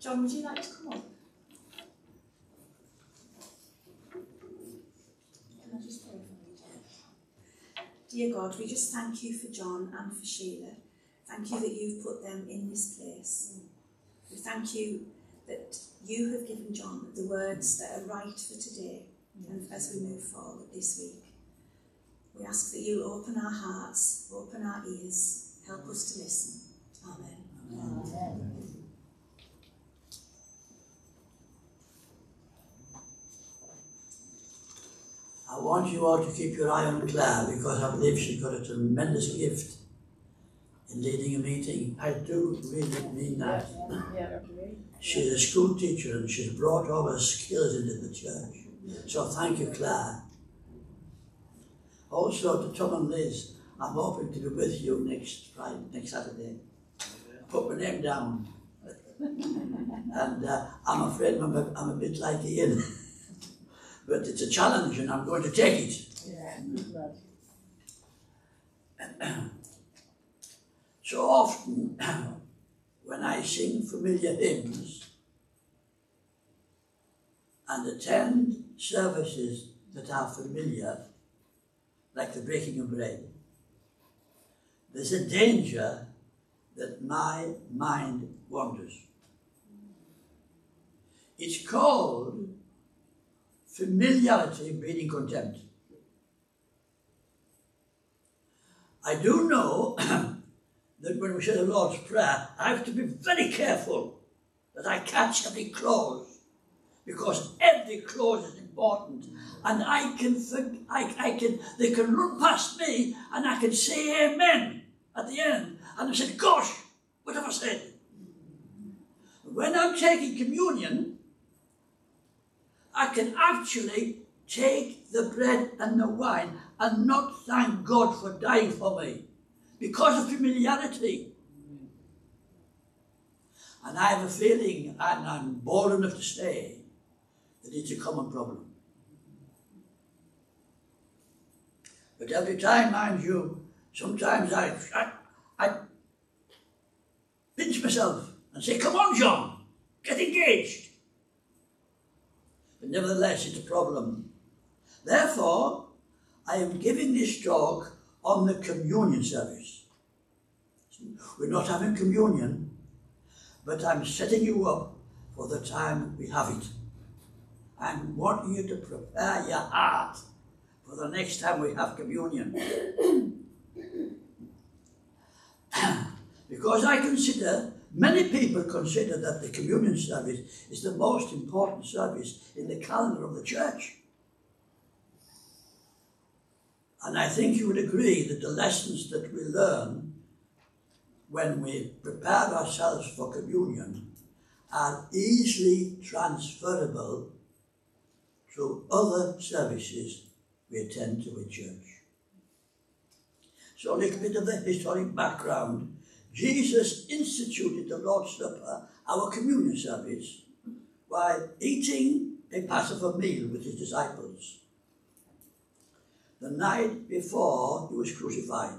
John, would you like to come on? Can I just pray for you, John? Dear God, we just thank you for John and for Sheila. Thank you that you've put them in this place. We thank you that you have given John the words that are right for today and as we move forward this week. We ask that you open our hearts, open our ears, help us to listen. Amen. Amen. I want you all to keep your eye on Claire because I believe she's got a tremendous gift in leading a meeting. I do really mean that. She's a school teacher and she's brought all her skills into the church. So thank you, Claire. Also to Tom and Liz, I'm hoping to be with you next Friday, next Saturday. Put my name down. and uh, I'm afraid I'm a, I'm a bit like Ian. but it's a challenge and I'm going to take it. Yeah. so often, when I sing familiar hymns and attend services that are familiar, like the breaking of bread, there's a danger that my mind wanders. It's called familiarity breeding contempt. I do know that when we say the Lord's Prayer, I have to be very careful that I catch every clause because every clause is important and I can think, I, I can they can run past me and I can say amen at the end and I said gosh what have I said when I'm taking communion I can actually take the bread and the wine and not thank God for dying for me because of familiarity. And I have a feeling, and I'm bold enough to say, that it's a common problem. But every time, mind you, sometimes I, I, I pinch myself and say, Come on, John, get engaged. But nevertheless, it's a problem. Therefore, I am giving this talk on the communion service. We're not having communion, but I'm setting you up for the time we have it. I'm wanting you to prepare your heart for the next time we have communion. because I consider, many people consider that the communion service is the most important service in the calendar of the church. And I think you would agree that the lessons that we learn when we prepare ourselves for communion are easily transferable to other services we attend to in church. So a little bit of the historic background. Jesus instituted the Lord's Supper, our communion service, by eating a Passover meal with his disciples the night before he was crucified.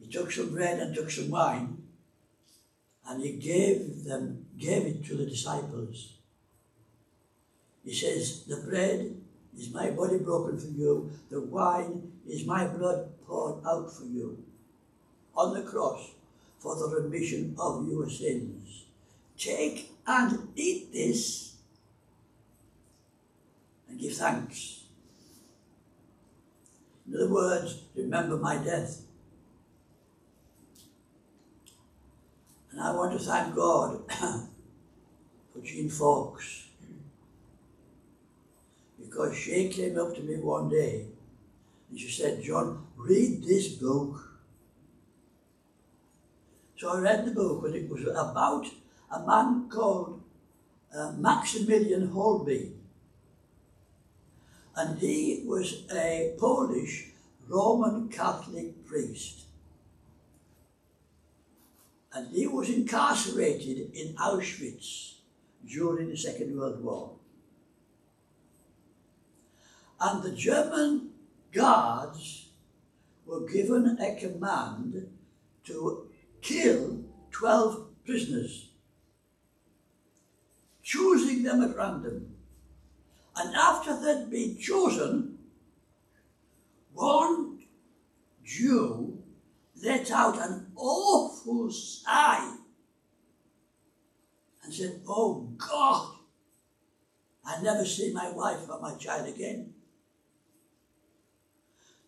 He took some bread and took some wine, and he gave them gave it to the disciples. He says, The bread is my body broken for you, the wine is my blood poured out for you on the cross for the remission of your sins. Take and eat this and give thanks. In other words, remember my death. And I want to thank God for Jean Fawkes. Because she came up to me one day and she said, John, read this book. So I read the book and it was about a man called uh, Maximilian Kolbe and he was a Polish Roman Catholic priest. And he was incarcerated in Auschwitz during the Second World War. And the German guards were given a command to kill 12 prisoners, choosing them at random. And after they'd been chosen, one Jew let out an awful sigh and said, Oh God, I never see my wife or my child again.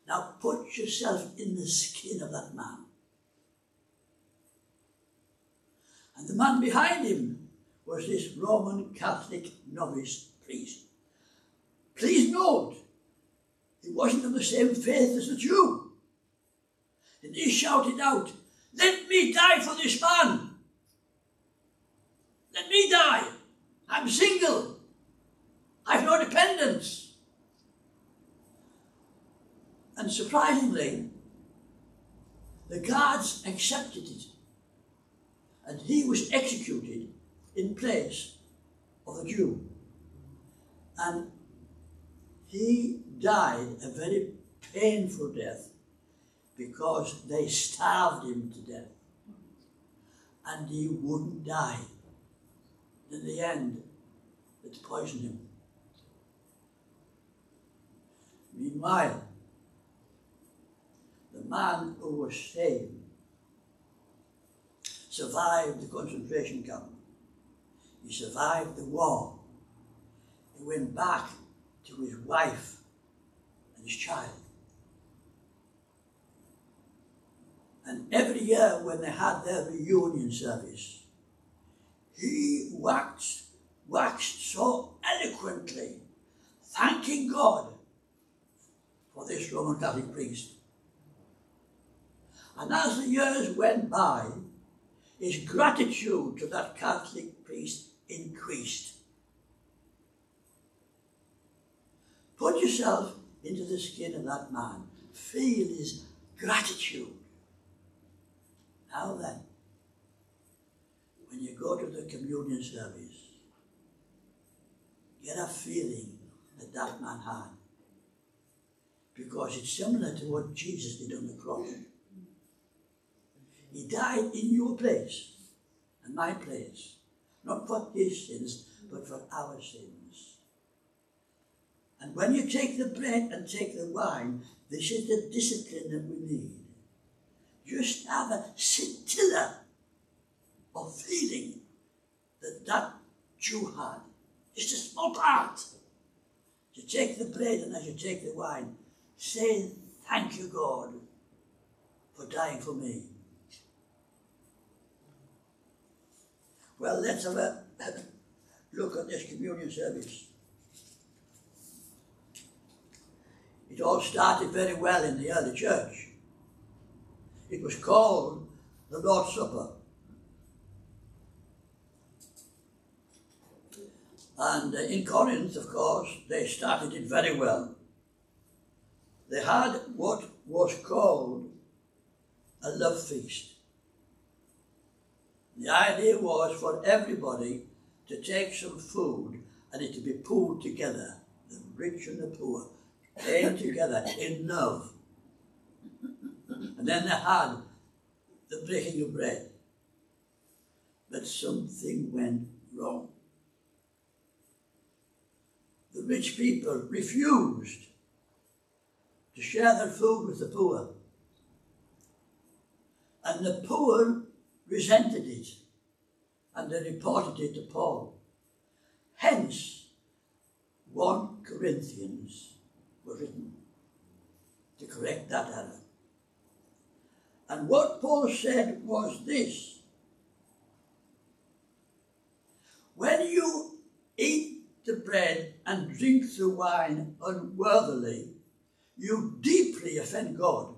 Now put yourself in the skin of that man. And the man behind him was this Roman Catholic novice priest. Please note, he wasn't of the same faith as the Jew. And he shouted out, Let me die for this man! Let me die! I'm single! I've no dependents! And surprisingly, the guards accepted it. And he was executed in place of a Jew. And he died a very painful death because they starved him to death. And he wouldn't die. In the end, it poisoned him. Meanwhile, the man who was saved survived the concentration camp. He survived the war. He went back to his wife and his child. And every year when they had their reunion service, he waxed, waxed so eloquently, thanking God for this Roman Catholic priest. And as the years went by, his gratitude to that Catholic priest increased. Put yourself into the skin of that man. Feel his gratitude. Now then, when you go to the communion service, get a feeling that that man had. Because it's similar to what Jesus did on the cross. He died in your place and my place, not for his sins, but for our sins. And when you take the bread and take the wine, this is the discipline that we need. Just have a scintilla of feeling that that Jew had. Just a small part. You take the bread and as you take the wine, say, Thank you, God, for dying for me. Well, let's have a look at this communion service. It all started very well in the early church. It was called the Lord's Supper. And uh, in Corinth, of course, they started it very well. They had what was called a love feast. The idea was for everybody to take some food and it to be pulled together, the rich and the poor came together in love. And then they had the breaking of bread. But something went wrong. The rich people refused to share their food with the poor. And the poor resented it and they reported it to Paul. Hence, 1 Corinthians was written to correct that error. And what Paul said was this When you eat the bread and drink the wine unworthily, you deeply offend God.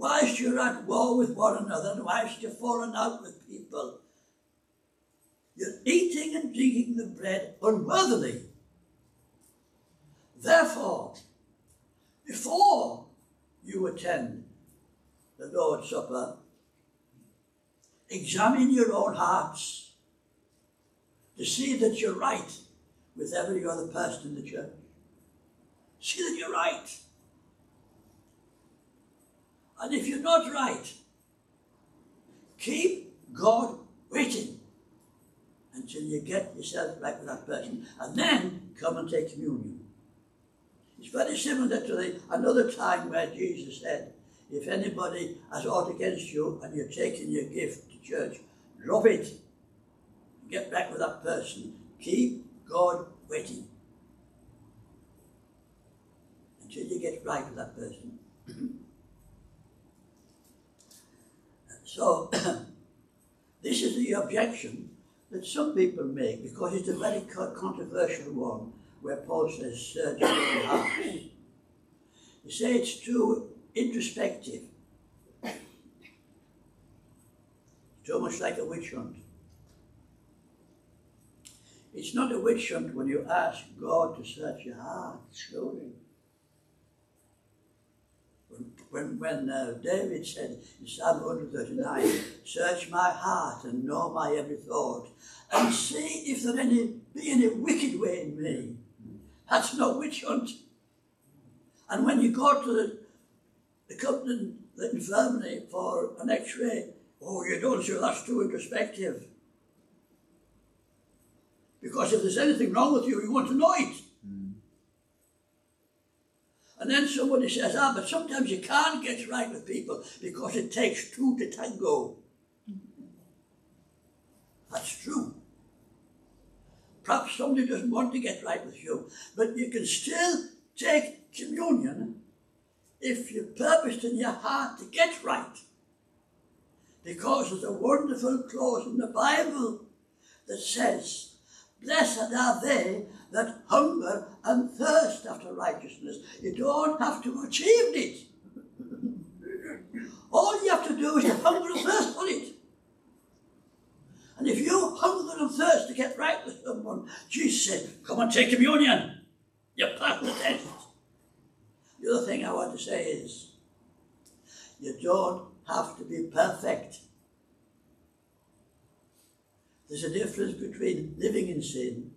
Whilst you're at war with one another, and whilst you're falling out with people, you're eating and drinking the bread unworthily. Therefore, before you attend the Lord's Supper, examine your own hearts to see that you're right with every other person in the church. See that you're right. And if you're not right, keep God waiting until you get yourself right with that person, and then come and take communion. It's very similar to the, another time where Jesus said, if anybody has aught against you and you're taking your gift to church, drop it. Get back with that person. Keep God waiting until you get right with that person. so, this is the objection that some people make because it's a very controversial one where Paul says, search your hearts. They say it's too introspective. It's almost like a witch hunt. It's not a witch hunt when you ask God to search your heart slowly. When, when, uh, David said in Psalm 139, Search my heart and know my every thought, and see if there any, be any wicked way in me. That's no witch hunt. And when you go to the, the company, the infirmary for an x-ray, oh, you don't say that's too introspective. Because if there's anything wrong with you, you want to know it. And then somebody says, ah, but sometimes you can't get right with people because it takes two to tango. That's true. Perhaps somebody doesn't want to get right with you, but you can still take communion if you purposed in your heart to get right. Because there's a wonderful clause in the Bible that says, Blessed are they that hunger and thirst after righteousness. You don't have to achieve it. All you have to do is to hunger and thirst for it. And if you hunger and thirst to get right with someone, Jesus said, Come and take communion. You pass the test. The other thing I want to say is, you don't have to be perfect. There's a difference between living in sin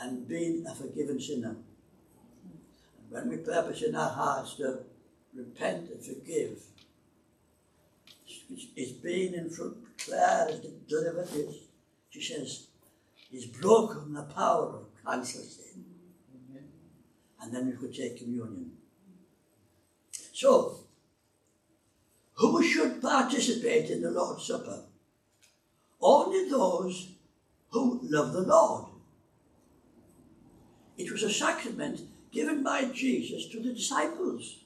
and being a forgiven sinner. And when we purpose in our hearts to repent and forgive, it's being in front Claire has delivered this. She says, He's broken the power of cancer sin. And then we could take communion. So, who should participate in the Lord's Supper? Only those who love the Lord. It was a sacrament given by Jesus to the disciples,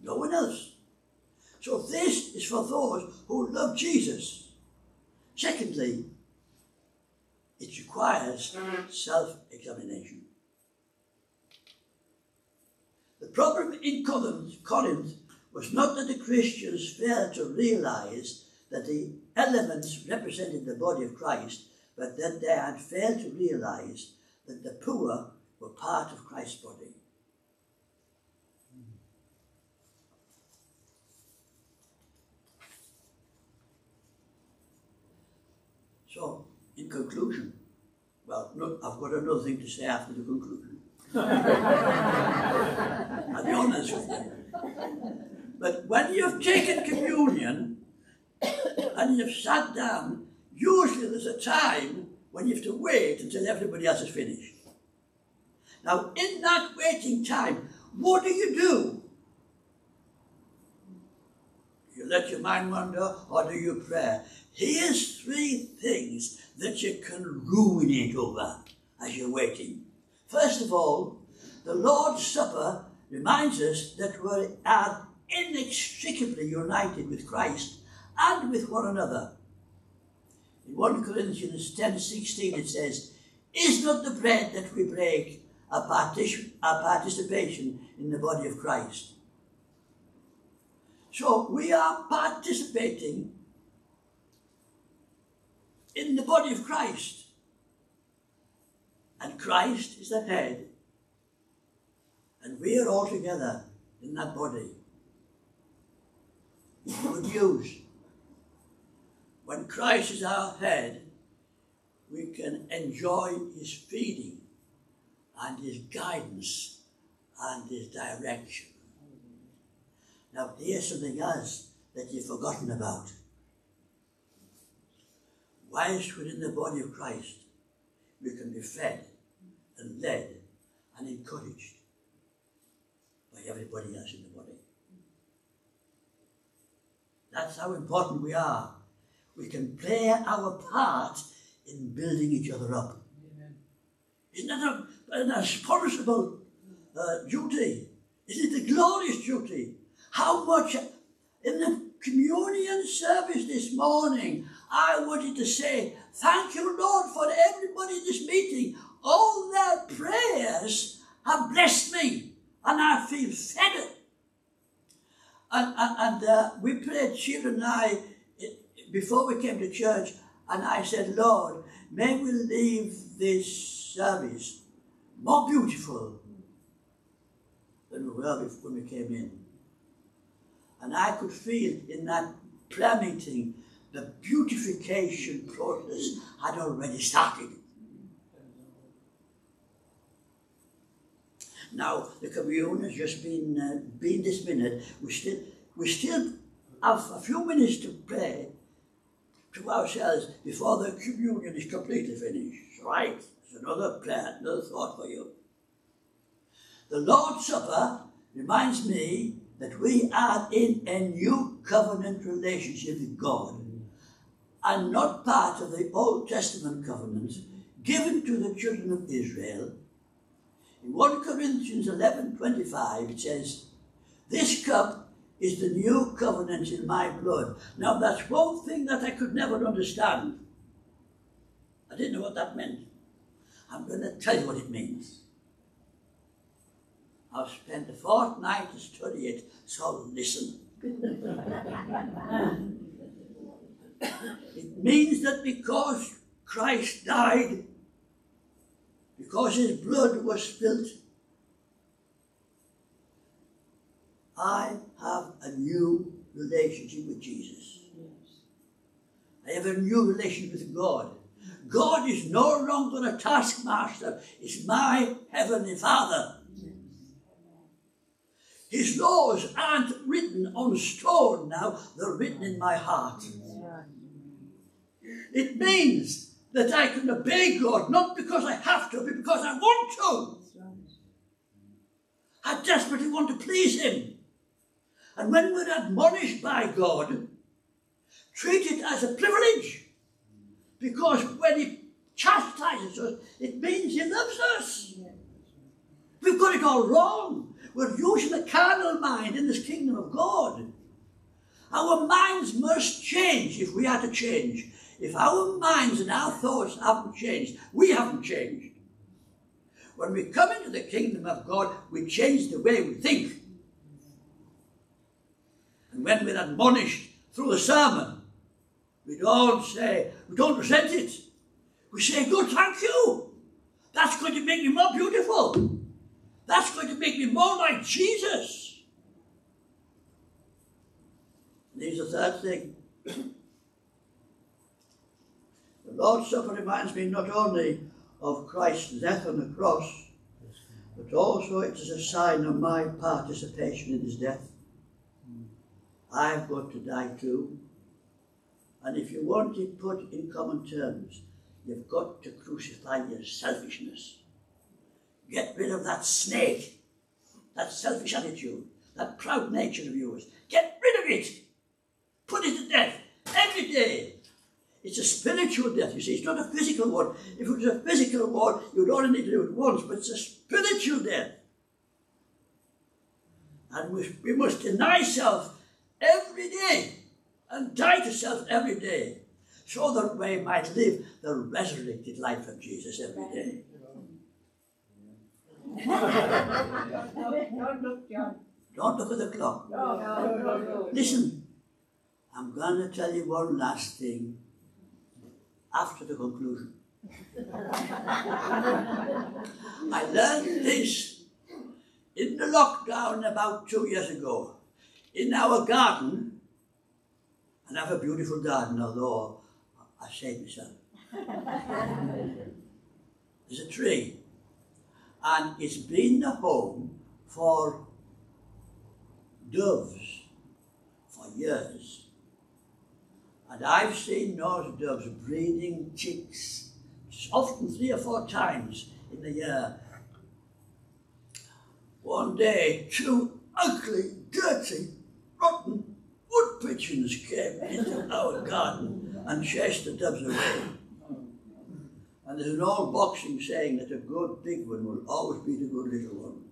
no one else. So this is for those who love Jesus. Secondly, it requires self-examination. The problem in Corinth was not that the Christians failed to realize that the elements represented the body of Christ, but that they had failed to realize that the poor were part of Christ's body. So, in conclusion, well, no, I've got another thing to say after the conclusion. I'll be honest with you. But when you've taken communion and you've sat down, usually there's a time when you have to wait until everybody else is finished. Now, in that waiting time, what do you do? You let your mind wander or do you pray? Here's three things that you can ruminate over as you're waiting. First of all, the Lord's Supper reminds us that we are inextricably united with Christ and with one another. In 1 Corinthians 10 16 it says, Is not the bread that we break a, partic- a participation in the body of Christ? So we are participating in the body of Christ. And Christ is the head. And we are all together in that body. Good news. When Christ is our head, we can enjoy his feeding and his guidance and his direction. Now, here's something else that you've forgotten about. whilst within the body of Christ, we can be fed and led and encouraged by everybody else in the body. That's how important we are. We can play our part in building each other up. Amen. Isn't that a, an responsible uh, duty? It a glorious duty? How much in the communion service this morning, I wanted to say, Thank you, Lord, for everybody in this meeting. All their prayers have blessed me, and I feel fed. And, and, and uh, we prayed, children and I, before we came to church, and I said, Lord, may we leave this service more beautiful than we were when we came in. And I could feel in that prayer meeting the beautification process had already started. Now the communion has just been uh, been this minute. We still we still have a few minutes to pray to ourselves before the communion is completely finished. Right? Another plan, another thought for you. The Lord's Supper reminds me that we are in a new covenant relationship with God and not part of the Old Testament covenant given to the children of Israel. In 1 Corinthians 11 25, it says, This cup is the new covenant in my blood. Now, that's one thing that I could never understand. I didn't know what that meant. I'm going to tell you what it means. I've spent a fortnight to study it, so listen. it means that because Christ died, because his blood was spilt, I have a new relationship with Jesus. I have a new relationship with God. God is no longer a taskmaster, He's my heavenly Father. His laws aren't written on stone now, they're written in my heart. It means that I can obey God not because I have to, but because I want to. I desperately want to please Him. And when we're admonished by God, treat it as a privilege. Because when He chastises us, it means He loves us. We've got it all wrong. We're using the carnal mind in this kingdom of God. Our minds must change if we are to change. If our minds and our thoughts haven't changed, we haven't changed. When we come into the kingdom of God, we change the way we think. And when we're admonished through the sermon, we don't say, we don't resent it. We say, good, thank you. That's going to make me more beautiful. That's going to make me more like Jesus. And here's the third thing. the Lord's Supper reminds me not only of Christ's death on the cross, but also it is a sign of my participation in his death. I've got to die too. And if you want it put in common terms, you've got to crucify your selfishness. Get rid of that snake, that selfish attitude, that proud nature of yours. Get rid of it. Put it to death every day. It's a spiritual death, you see. It's not a physical one. If it was a physical one, you'd only need to do it once, but it's a spiritual death. And we, we must deny self every day and die to self every day so that we might live the resurrected life of Jesus every day. Don't look. Don't look at the clock. No, no, no. Listen, I'm going to tell you one last thing after the conclusion. I learned this in the lockdown about two years ago. In our garden, and I have a beautiful garden, although I say myself. There's a tree and it's been the home for doves for years. And I've seen nurse doves breeding chicks, often three or four times in the year. One day, two ugly, dirty, rotten pigeons came into our garden and chased the doves away. And there's an old boxing saying that a good big one will always beat a good little one.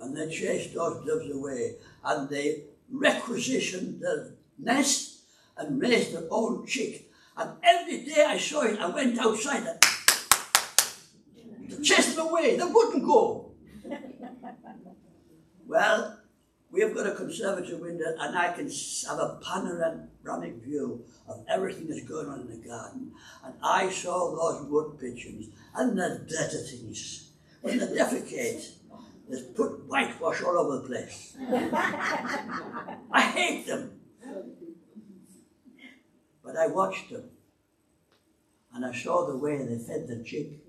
And they chased those doves away and they requisitioned the nest and raised their own chick. And every day I saw it, I went outside and chased chase them away. They wouldn't go. Well, we've got a conservatory window and I can have a panoramic view of everything that's going on in the garden. And I saw those wood pigeons and the dirty things. When they defecate, they put whitewash all over the place. I hate them. But I watched them. And I saw the way they fed the chick.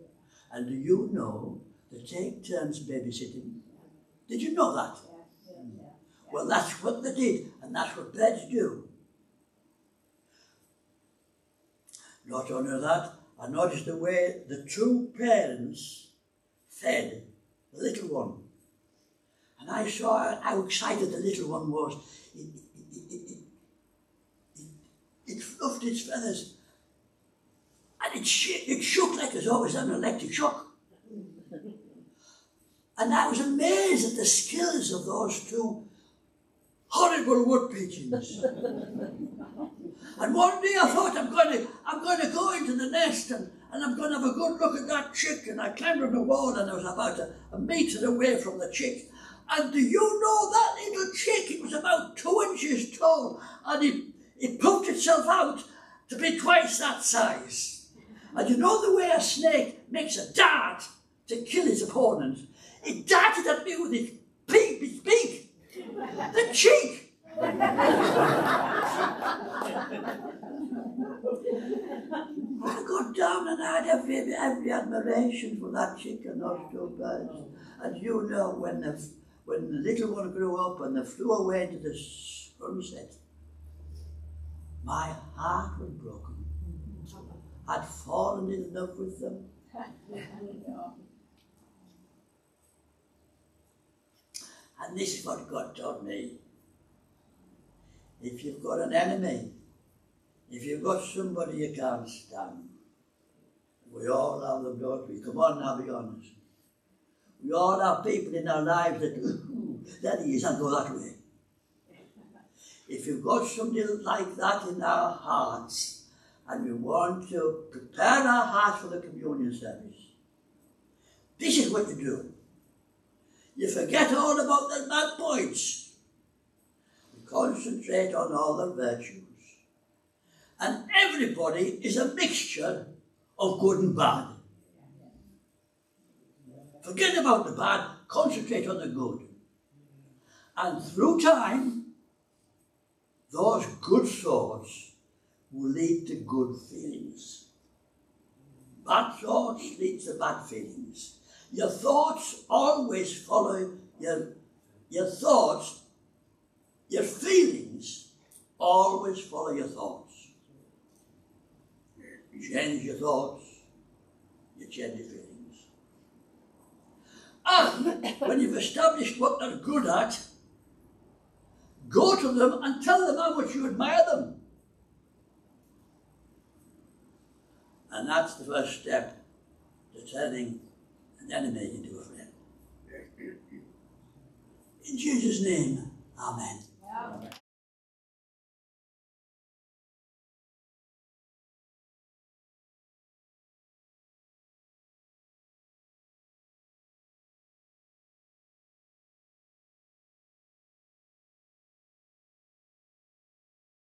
And do you know they take turns babysitting? Did you know that? Well, that's what they did, and that's what birds do. Not only that, I noticed the way the two parents fed the little one. And I saw how excited the little one was. It, it, it, it, fluffed its feathers. And it, sh- it shook like it was always an electric shock. And I was amazed at the skills of those two horrible wood pigeons. and one day I thought I'm going to I'm going to go into the nest and, and I'm going to have a good look at that chick. And I climbed on the wall and I was about a, a metre away from the chick. And do you know that little chick? It was about two inches tall and it, it puffed itself out to be twice that size. And you know the way a snake makes a dart to kill its opponent? It darted at me with its beak, its beak cheek! I got down and I had every, every admiration for that chick and those two birds. And you know, when the, when the little one grew up and they flew away into the sunset, my heart was broken. I'd fallen in love with them. And this is what God taught me. If you've got an enemy, if you've got somebody you can't stand, we all have them, don't we? Come on now, be honest. We all have people in our lives that, that is, and go that way. If you've got somebody like that in our hearts, and we want to prepare our hearts for the communion service, this is what you do. You forget all about the bad points. Concentrate on all the virtues. And everybody is a mixture of good and bad. Forget about the bad, concentrate on the good. And through time, those good thoughts will lead to good feelings. Bad thoughts lead to bad feelings. Your thoughts always follow your, your thoughts, your feelings always follow your thoughts. You change your thoughts, you change your feelings. And when you've established what they're good at, go to them and tell them how much you admire them. And that's the first step to turning an enemy into a friend. In Jesus' name, Amen. Amen.